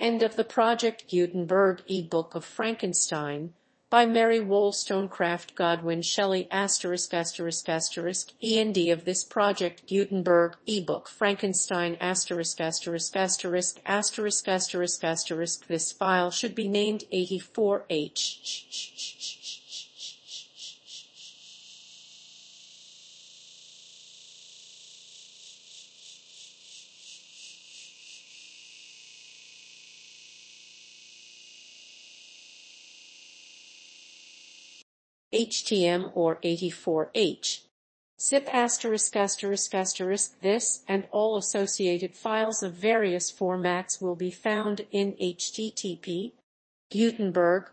End of the Project Gutenberg e-book of Frankenstein by Mary Wollstonecraft Godwin Shelley asterisk asterisk asterisk END of this Project Gutenberg ebook Frankenstein asterisk asterisk asterisk asterisk asterisk asterisk this file should be named 84H HTM or 84H. zip asterisk asterisk asterisk this and all associated files of various formats will be found in http gutenberg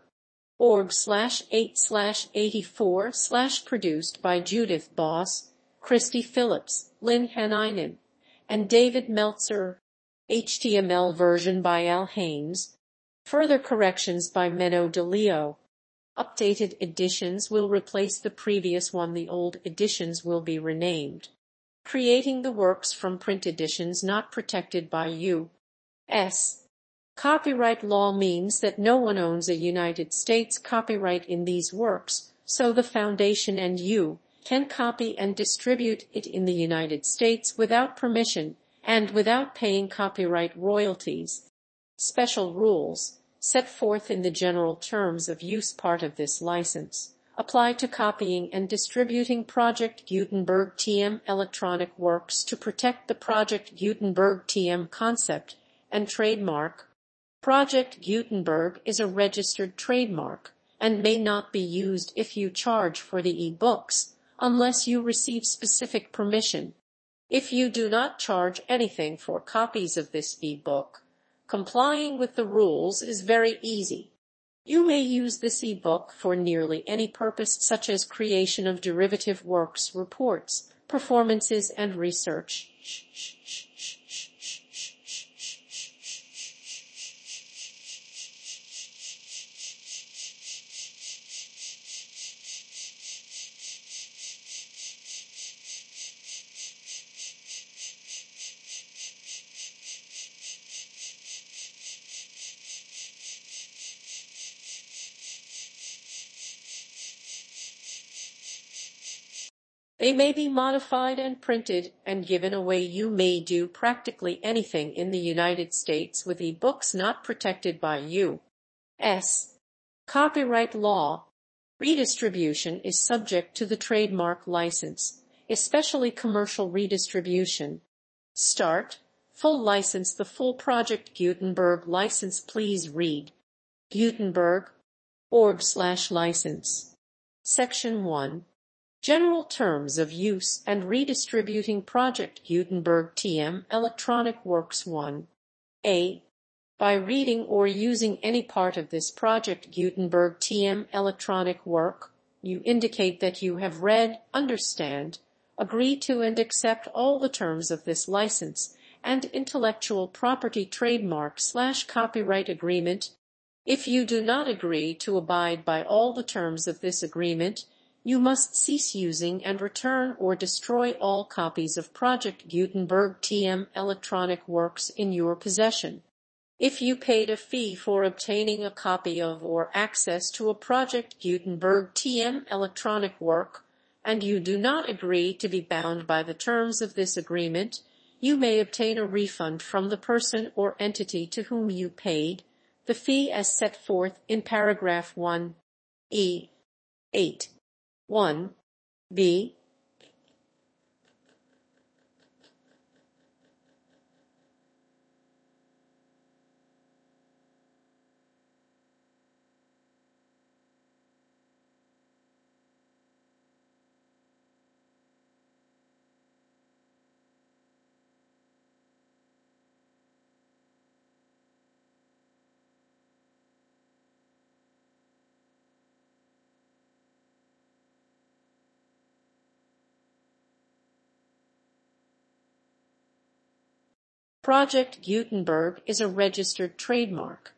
org slash 8 slash 84 slash produced by Judith Boss, Christy Phillips, Lynn Hanninen, and David Meltzer. HTML version by Al Haines. Further corrections by Menno de Leeuw. Updated editions will replace the previous one the old editions will be renamed. Creating the works from print editions not protected by U.S. Copyright law means that no one owns a United States copyright in these works, so the Foundation and you can copy and distribute it in the United States without permission and without paying copyright royalties. Special rules set forth in the general terms of use part of this license, apply to copying and distributing Project Gutenberg TM electronic works to protect the Project Gutenberg TM concept and trademark. Project Gutenberg is a registered trademark and may not be used if you charge for the e-books unless you receive specific permission. If you do not charge anything for copies of this e-book, Complying with the rules is very easy. You may use this ebook for nearly any purpose such as creation of derivative works, reports, performances, and research. They may be modified and printed and given away. You may do practically anything in the United States with e-books not protected by U.S. copyright law. Redistribution is subject to the trademark license, especially commercial redistribution. Start, full license the full Project Gutenberg license please read Gutenberg org slash license. Section 1 General terms of use and redistributing Project Gutenberg TM Electronic Works 1. A. By reading or using any part of this Project Gutenberg TM electronic work, you indicate that you have read, understand, agree to and accept all the terms of this license and intellectual property trademark slash copyright agreement. If you do not agree to abide by all the terms of this agreement, you must cease using and return or destroy all copies of Project Gutenberg TM electronic works in your possession. If you paid a fee for obtaining a copy of or access to a Project Gutenberg TM electronic work, and you do not agree to be bound by the terms of this agreement, you may obtain a refund from the person or entity to whom you paid the fee as set forth in paragraph 1 E. 8. 1. B. Project Gutenberg is a registered trademark.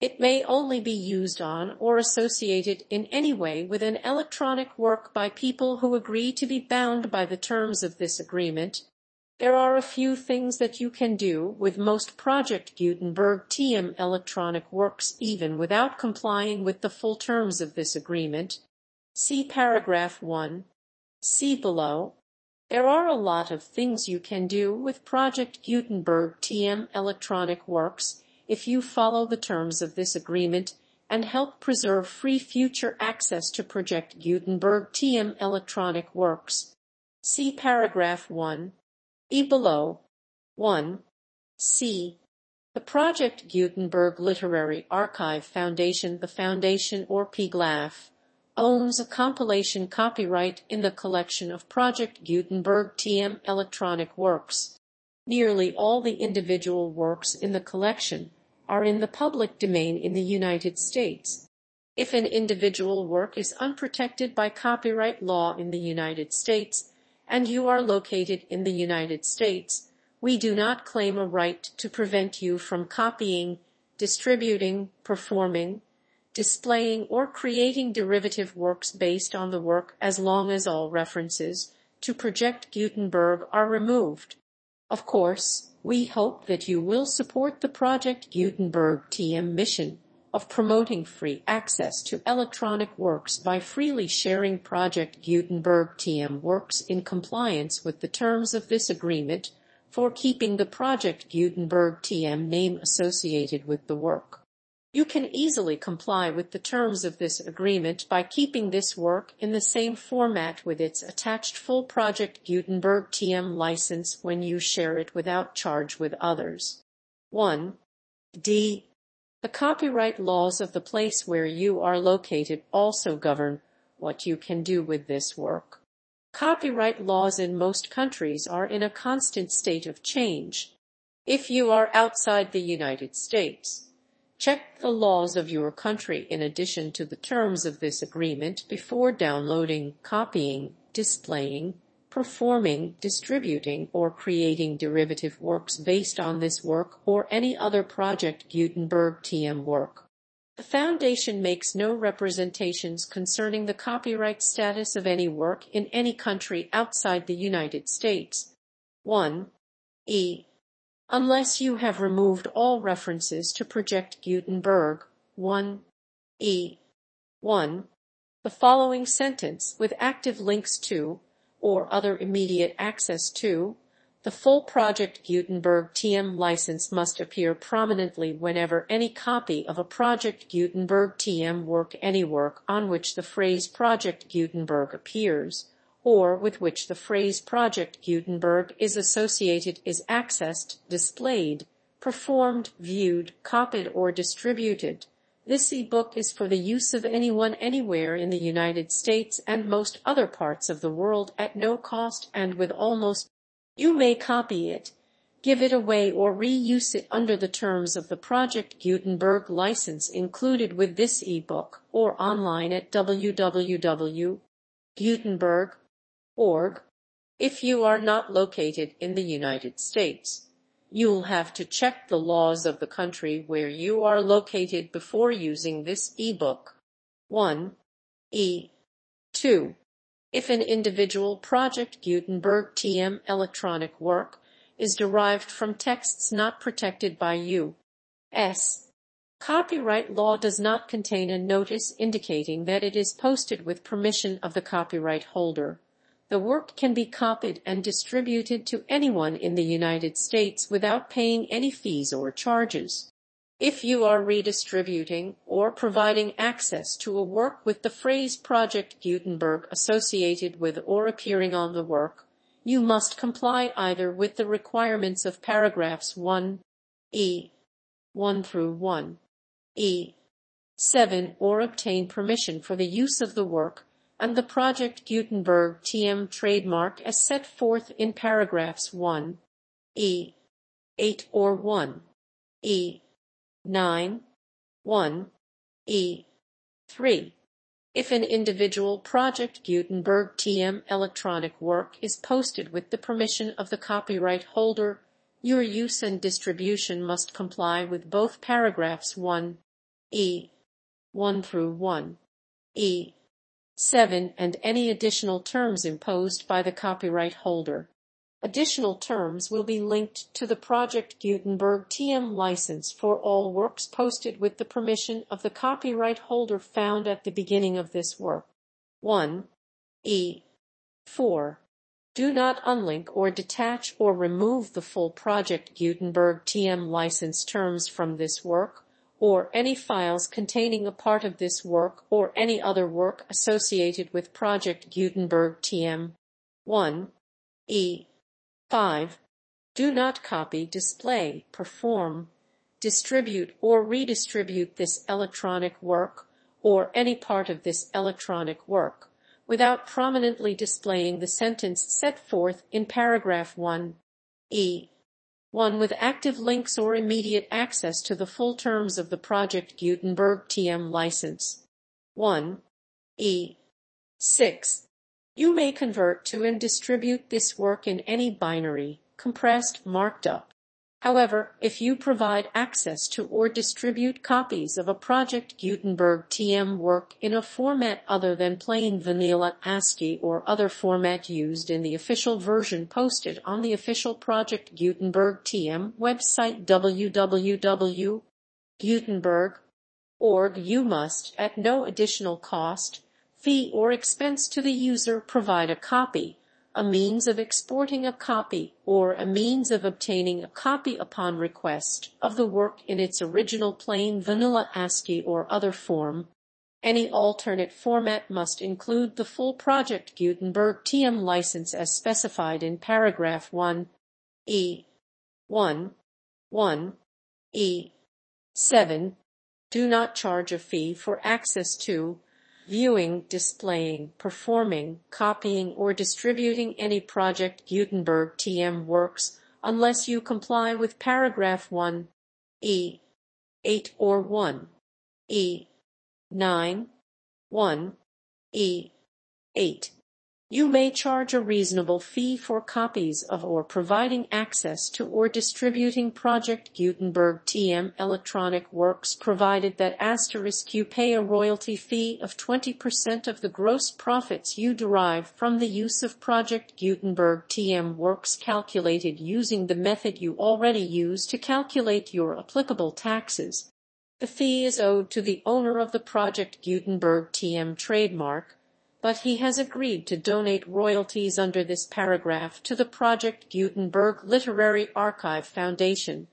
It may only be used on or associated in any way with an electronic work by people who agree to be bound by the terms of this agreement. There are a few things that you can do with most Project Gutenberg TM electronic works even without complying with the full terms of this agreement. See paragraph 1. See below. There are a lot of things you can do with Project Gutenberg TM electronic works if you follow the terms of this agreement and help preserve free future access to Project Gutenberg TM electronic works. See paragraph 1. E below. 1. C. The Project Gutenberg Literary Archive Foundation The foundation or PGLAF owns a compilation copyright in the collection of Project Gutenberg TM electronic works. Nearly all the individual works in the collection are in the public domain in the United States. If an individual work is unprotected by copyright law in the United States and you are located in the United States, we do not claim a right to prevent you from copying, distributing, performing, displaying or creating derivative works based on the work as long as all references to Project Gutenberg are removed. Of course, we hope that you will support the Project Gutenberg TM mission of promoting free access to electronic works by freely sharing Project Gutenberg TM works in compliance with the terms of this agreement for keeping the Project Gutenberg TM name associated with the work. You can easily comply with the terms of this agreement by keeping this work in the same format with its attached full Project Gutenberg TM license when you share it without charge with others. 1. D. The copyright laws of the place where you are located also govern what you can do with this work. Copyright laws in most countries are in a constant state of change. If you are outside the United States, Check the laws of your country in addition to the terms of this agreement before downloading, copying, displaying, performing, distributing, or creating derivative works based on this work or any other Project Gutenberg TM work. The Foundation makes no representations concerning the copyright status of any work in any country outside the United States. 1. E unless you have removed all references to Project Gutenberg 1 E 1. The following sentence with active links to or other immediate access to the full Project Gutenberg TM license must appear prominently whenever any copy of a Project Gutenberg TM work any work on which the phrase Project Gutenberg appears or with which the phrase Project Gutenberg is associated is accessed, displayed, performed, viewed, copied, or distributed. This e-book is for the use of anyone anywhere in the United States and most other parts of the world at no cost and with almost you may copy it, give it away or reuse it under the terms of the Project Gutenberg license included with this e-book or online at www.gutenberg org. If you are not located in the United States, you'll have to check the laws of the country where you are located before using this ebook. 1. E. 2. If an individual Project Gutenberg TM electronic work is derived from texts not protected by U.S. Copyright law does not contain a notice indicating that it is posted with permission of the copyright holder the work can be copied and distributed to anyone in the United States without paying any fees or charges. If you are redistributing or providing access to a work with the phrase Project Gutenberg associated with or appearing on the work, you must comply either with the requirements of paragraphs 1 e 1 through 1 e 7 or obtain permission for the use of the work and the Project Gutenberg TM trademark as set forth in paragraphs 1, E, 8 or 1, E, 9, 1, E, 3. If an individual Project Gutenberg TM electronic work is posted with the permission of the copyright holder, your use and distribution must comply with both paragraphs 1, E, 1 through 1, E, 7 and any additional terms imposed by the copyright holder. Additional terms will be linked to the Project Gutenberg TM license for all works posted with the permission of the copyright holder found at the beginning of this work. 1. E. 4. Do not unlink or detach or remove the full Project Gutenberg TM license terms from this work or any files containing a part of this work or any other work associated with Project Gutenberg TM. 1. E. 5. Do not copy, display, perform, distribute or redistribute this electronic work or any part of this electronic work without prominently displaying the sentence set forth in paragraph 1 e. 1 with active links or immediate access to the full terms of the Project Gutenberg TM license. 1 e. 6. You may convert to and distribute this work in any binary, compressed, marked up. However, if you provide access to or distribute copies of a Project Gutenberg TM work in a format other than plain vanilla ASCII or other format used in the official version posted on the official Project Gutenberg TM website www.gutenberg.org, you must, at no additional cost, fee or expense to the user provide a copy, a means of exporting a copy, or a means of obtaining a copy upon request of the work in its original plain vanilla ASCII or other form. Any alternate format must include the full Project Gutenberg TM license as specified in paragraph 1 E. 1 1 E. 7. Do not charge a fee for access to viewing, displaying, performing, copying, or distributing any Project Gutenberg TM works unless you comply with paragraph 1 E 8 or 1 E 9 1 E 8 you may charge a reasonable fee for copies of or providing access to or distributing Project Gutenberg TM electronic works provided that asterisk you pay a royalty fee of 20% of the gross profits you derive from the use of Project Gutenberg TM works calculated using the method you already use to calculate your applicable taxes. The fee is owed to the owner of the Project Gutenberg TM trademark but he has agreed to donate royalties under this paragraph to the Project Gutenberg Literary Archive Foundation.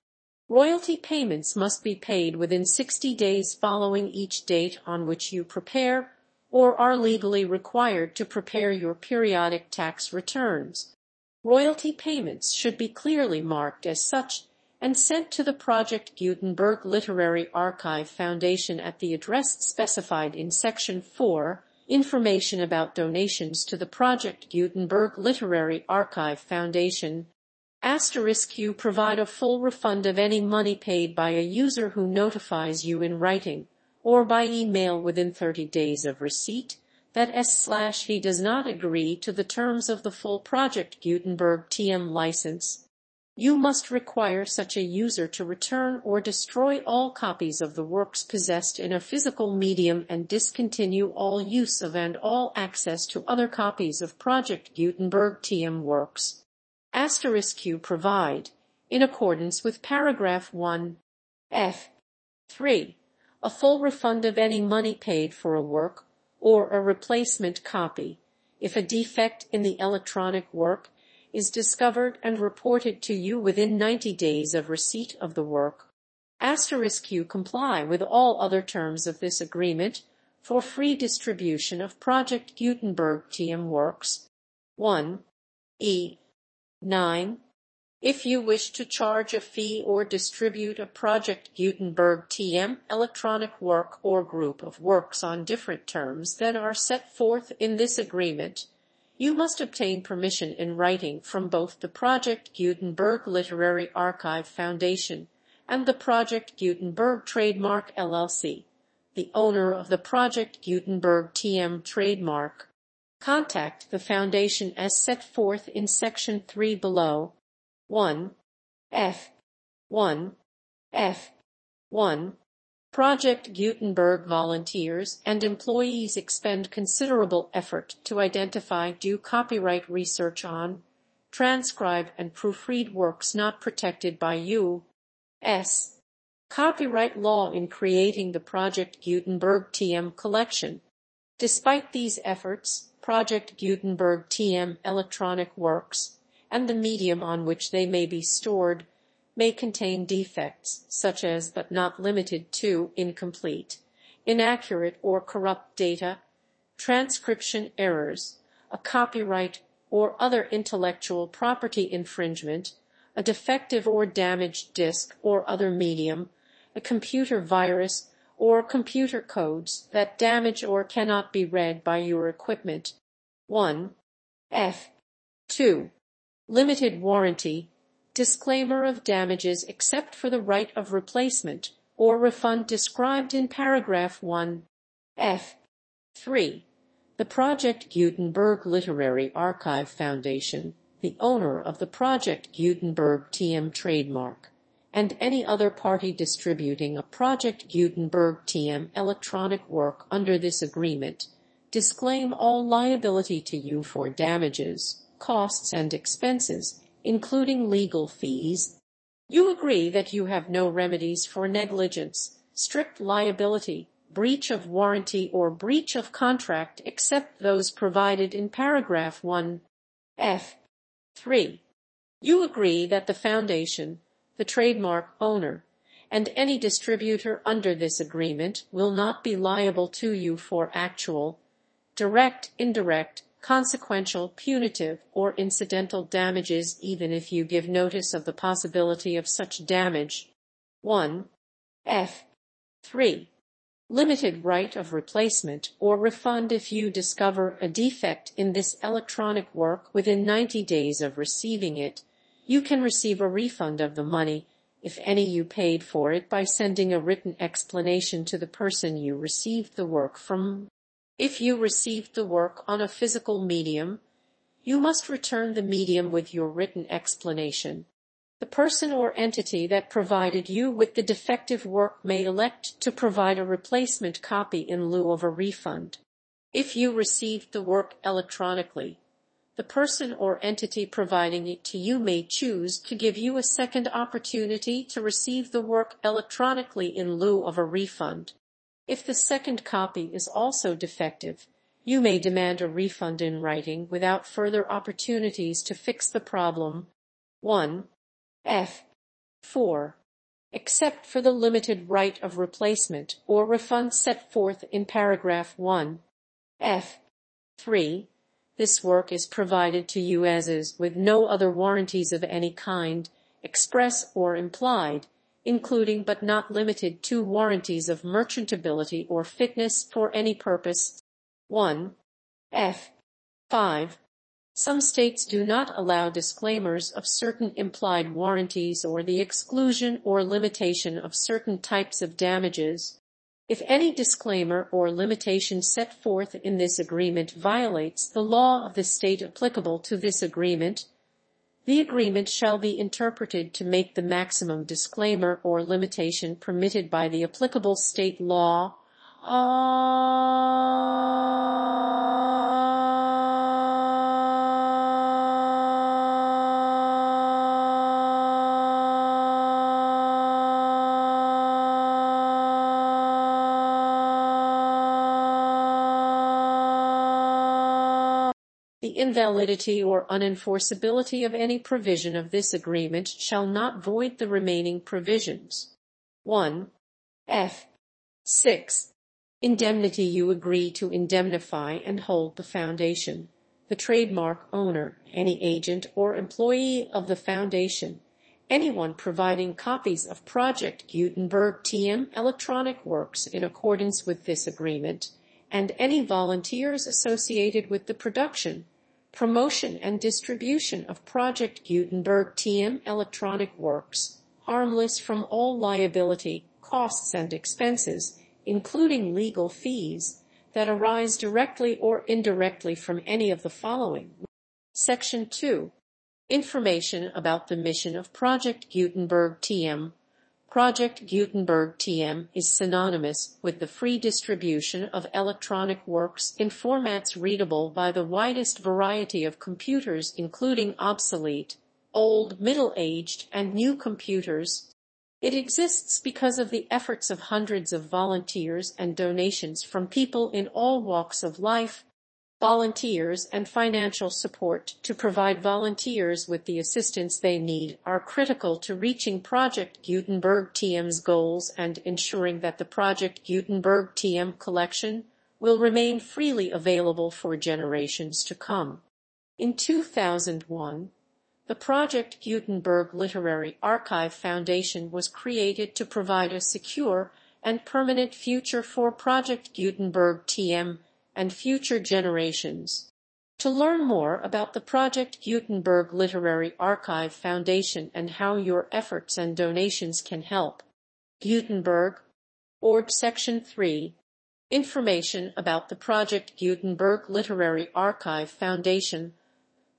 Royalty payments must be paid within 60 days following each date on which you prepare or are legally required to prepare your periodic tax returns. Royalty payments should be clearly marked as such and sent to the Project Gutenberg Literary Archive Foundation at the address specified in Section 4 Information about donations to the Project Gutenberg Literary Archive Foundation. Asterisk you provide a full refund of any money paid by a user who notifies you in writing or by email within 30 days of receipt that S slash he does not agree to the terms of the full Project Gutenberg TM license you must require such a user to return or destroy all copies of the works possessed in a physical medium and discontinue all use of and all access to other copies of Project Gutenberg TM works. Asterisk you provide, in accordance with paragraph 1 F 3, a full refund of any money paid for a work or a replacement copy if a defect in the electronic work is discovered and reported to you within 90 days of receipt of the work. Asterisk you comply with all other terms of this agreement for free distribution of Project Gutenberg TM works. 1. E. 9. If you wish to charge a fee or distribute a Project Gutenberg TM electronic work or group of works on different terms than are set forth in this agreement, you must obtain permission in writing from both the Project Gutenberg Literary Archive Foundation and the Project Gutenberg Trademark LLC, the owner of the Project Gutenberg TM trademark. Contact the Foundation as set forth in Section 3 below. 1. F. 1. F. 1. Project Gutenberg volunteers and employees expend considerable effort to identify do copyright research on transcribe and proofread works not protected by U.S. copyright law in creating the Project Gutenberg TM collection. Despite these efforts, Project Gutenberg TM electronic works and the medium on which they may be stored may contain defects, such as but not limited to incomplete, inaccurate or corrupt data, transcription errors, a copyright or other intellectual property infringement, a defective or damaged disk or other medium, a computer virus, or computer codes that damage or cannot be read by your equipment. 1. F. 2. Limited warranty. Disclaimer of damages except for the right of replacement or refund described in paragraph 1. F. 3. The Project Gutenberg Literary Archive Foundation, the owner of the Project Gutenberg TM trademark, and any other party distributing a Project Gutenberg TM electronic work under this agreement, disclaim all liability to you for damages, costs and expenses, including legal fees. You agree that you have no remedies for negligence, strict liability, breach of warranty or breach of contract except those provided in paragraph 1 F. 3. You agree that the foundation, the trademark owner, and any distributor under this agreement will not be liable to you for actual, direct, indirect, consequential, punitive, or incidental damages even if you give notice of the possibility of such damage. 1. F. 3 limited right of replacement or refund if you discover a defect in this electronic work within 90 days of receiving it. You can receive a refund of the money, if any you paid for it, by sending a written explanation to the person you received the work from. If you received the work on a physical medium, you must return the medium with your written explanation. The person or entity that provided you with the defective work may elect to provide a replacement copy in lieu of a refund. If you received the work electronically, the person or entity providing it to you may choose to give you a second opportunity to receive the work electronically in lieu of a refund. If the second copy is also defective, you may demand a refund in writing without further opportunities to fix the problem. 1. F. 4. Except for the limited right of replacement or refund set forth in paragraph 1. F. 3. This work is provided to you as is with no other warranties of any kind, express or implied, including but not limited to warranties of merchantability or fitness for any purpose. 1. F. 5. Some states do not allow disclaimers of certain implied warranties or the exclusion or limitation of certain types of damages. If any disclaimer or limitation set forth in this agreement violates the law of the state applicable to this agreement, the agreement shall be interpreted to make the maximum disclaimer or limitation permitted by the applicable state law. The invalidity or unenforceability of any provision of this agreement shall not void the remaining provisions. 1. F. 6. Indemnity you agree to indemnify and hold the foundation, the trademark owner, any agent or employee of the foundation, anyone providing copies of Project Gutenberg TM electronic works in accordance with this agreement, and any volunteers associated with the production, promotion and distribution of Project Gutenberg TM electronic works, harmless from all liability, costs and expenses, including legal fees, that arise directly or indirectly from any of the following. Section 2. Information about the mission of Project Gutenberg TM Project Gutenberg TM is synonymous with the free distribution of electronic works in formats readable by the widest variety of computers including obsolete, old, middle-aged, and new computers. It exists because of the efforts of hundreds of volunteers and donations from people in all walks of life, volunteers and financial support to provide volunteers with the assistance they need are critical to reaching Project Gutenberg TM's goals and ensuring that the Project Gutenberg TM collection will remain freely available for generations to come. In 2001, the Project Gutenberg Literary Archive Foundation was created to provide a secure and permanent future for Project Gutenberg TM and future generations. To learn more about the Project Gutenberg Literary Archive Foundation and how your efforts and donations can help, Gutenberg, org Section 3, Information about the Project Gutenberg Literary Archive Foundation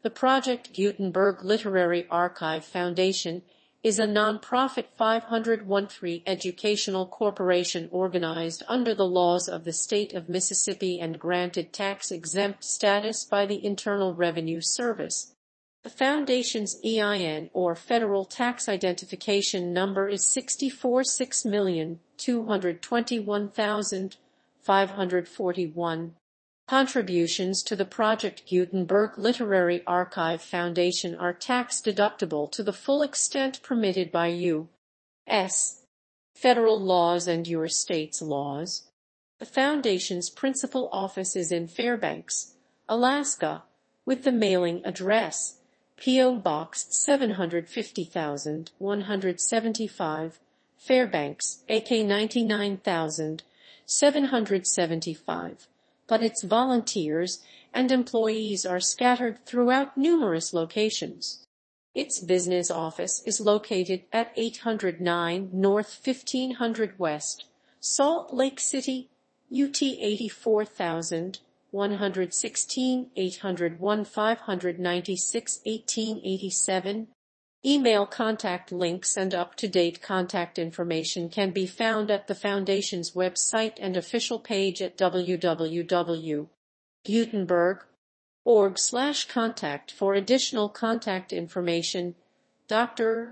The Project Gutenberg Literary Archive Foundation is a non-profit 501 educational corporation organized under the laws of the state of Mississippi and granted tax-exempt status by the Internal Revenue Service. The foundation's EIN or federal tax identification number is 64,221,541. Contributions to the Project Gutenberg Literary Archive Foundation are tax-deductible to the full extent permitted by U.S. federal laws and your state's laws. The Foundation's principal office is in Fairbanks, Alaska, with the mailing address P.O. Box 750,175, Fairbanks, AK 99775 but its volunteers and employees are scattered throughout numerous locations. Its business office is located at 809 North 1500 West, Salt Lake City, UT 84000, 116 801 596 1887 Email contact links and up-to-date contact information can be found at the Foundation's website and official page at www.gutenberg.org slash contact for additional contact information. Dr.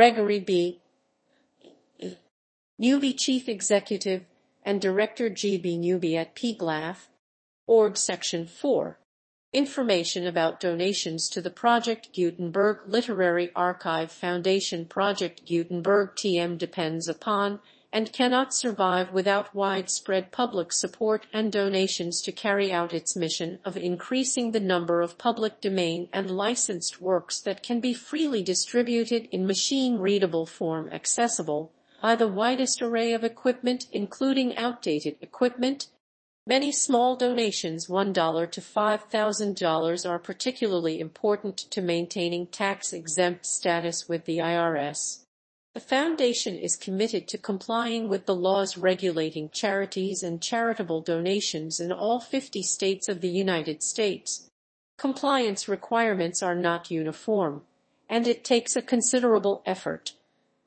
Gregory B. Newby Chief Executive and Director G.B. Newby at PGLAF, Org Section 4. Information about donations to the Project Gutenberg Literary Archive Foundation Project Gutenberg TM depends upon and cannot survive without widespread public support and donations to carry out its mission of increasing the number of public domain and licensed works that can be freely distributed in machine-readable form accessible by the widest array of equipment including outdated equipment. Many small donations $1 to $5,000 are particularly important to maintaining tax-exempt status with the IRS. The Foundation is committed to complying with the laws regulating charities and charitable donations in all 50 states of the United States. Compliance requirements are not uniform, and it takes a considerable effort,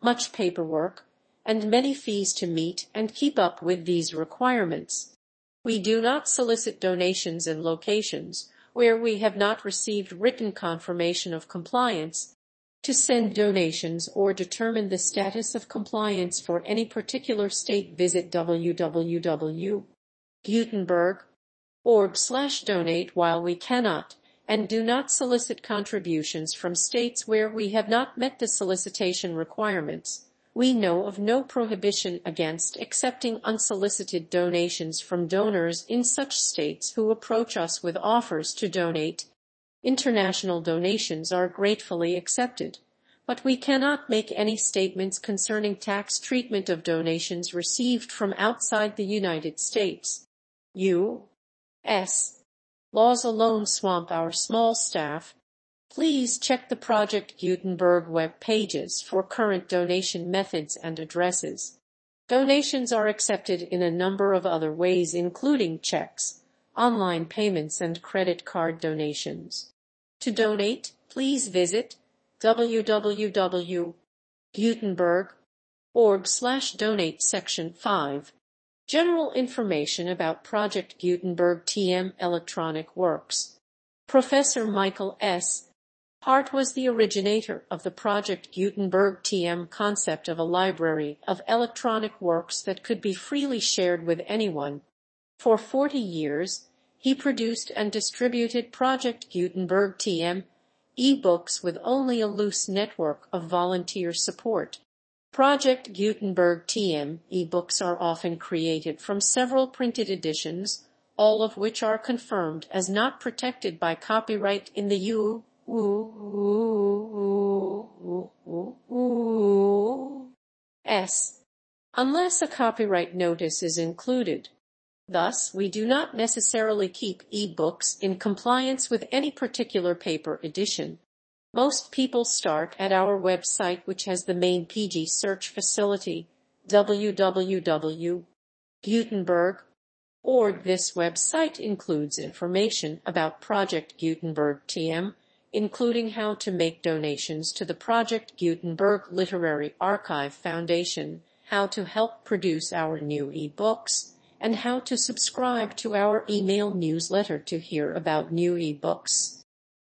much paperwork, and many fees to meet and keep up with these requirements. We do not solicit donations in locations where we have not received written confirmation of compliance to send donations or determine the status of compliance for any particular state visit www.gutenberg.org slash donate while we cannot and do not solicit contributions from states where we have not met the solicitation requirements. We know of no prohibition against accepting unsolicited donations from donors in such states who approach us with offers to donate International donations are gratefully accepted, but we cannot make any statements concerning tax treatment of donations received from outside the United States. U.S. Laws alone swamp our small staff. Please check the Project Gutenberg web pages for current donation methods and addresses. Donations are accepted in a number of other ways including checks, online payments and credit card donations. To donate, please visit www.gutenberg.org slash donate section 5. General information about Project Gutenberg TM Electronic Works. Professor Michael S. Hart was the originator of the Project Gutenberg TM concept of a library of electronic works that could be freely shared with anyone. For 40 years, he produced and distributed Project Gutenberg TM e-books with only a loose network of volunteer support. Project Gutenberg TM e-books are often created from several printed editions, all of which are confirmed as not protected by copyright in the U.S. unless a copyright notice is included. Thus, we do not necessarily keep e-books in compliance with any particular paper edition. Most people start at our website which has the main PG search facility www.gutenberg.org. This website includes information about Project Gutenberg TM, including how to make donations to the Project Gutenberg Literary Archive Foundation, how to help produce our new e-books, and how to subscribe to our email newsletter to hear about new ebooks.